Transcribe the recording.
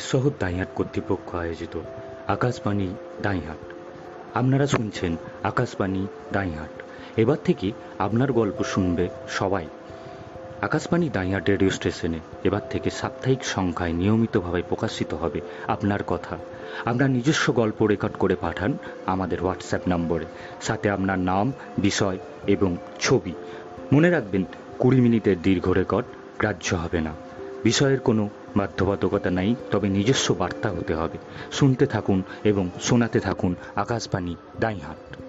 শহর দাইহাট কর্তৃপক্ষ আয়োজিত আকাশবাণী দাইহাট আপনারা শুনছেন আকাশবাণী দাইহাট এবার থেকে আপনার গল্প শুনবে সবাই। আকাশবাণী দাইহাট রেডিও স্টেশনে এবার থেকে সাপ্তাহিক সংখ্যায় নিয়মিতভাবে প্রকাশিত হবে আপনার কথা। আপনার নিজস্ব গল্প রেকর্ড করে পাঠান আমাদের হোয়াটসঅ্যাপ নম্বরে। সাথে আপনার নাম, বিষয় এবং ছবি। মনে রাখবেন, কুড়ি মিনিটের দীর্ঘ রেকর্ড গ্রাহ্য হবে না। বিষয়ের কোনো বাধ্যবাধকতা নাই তবে নিজস্ব বার্তা হতে হবে। শুনতে থাকুন এবং শোনাতে থাকুন আকাশবাণী দাইহাট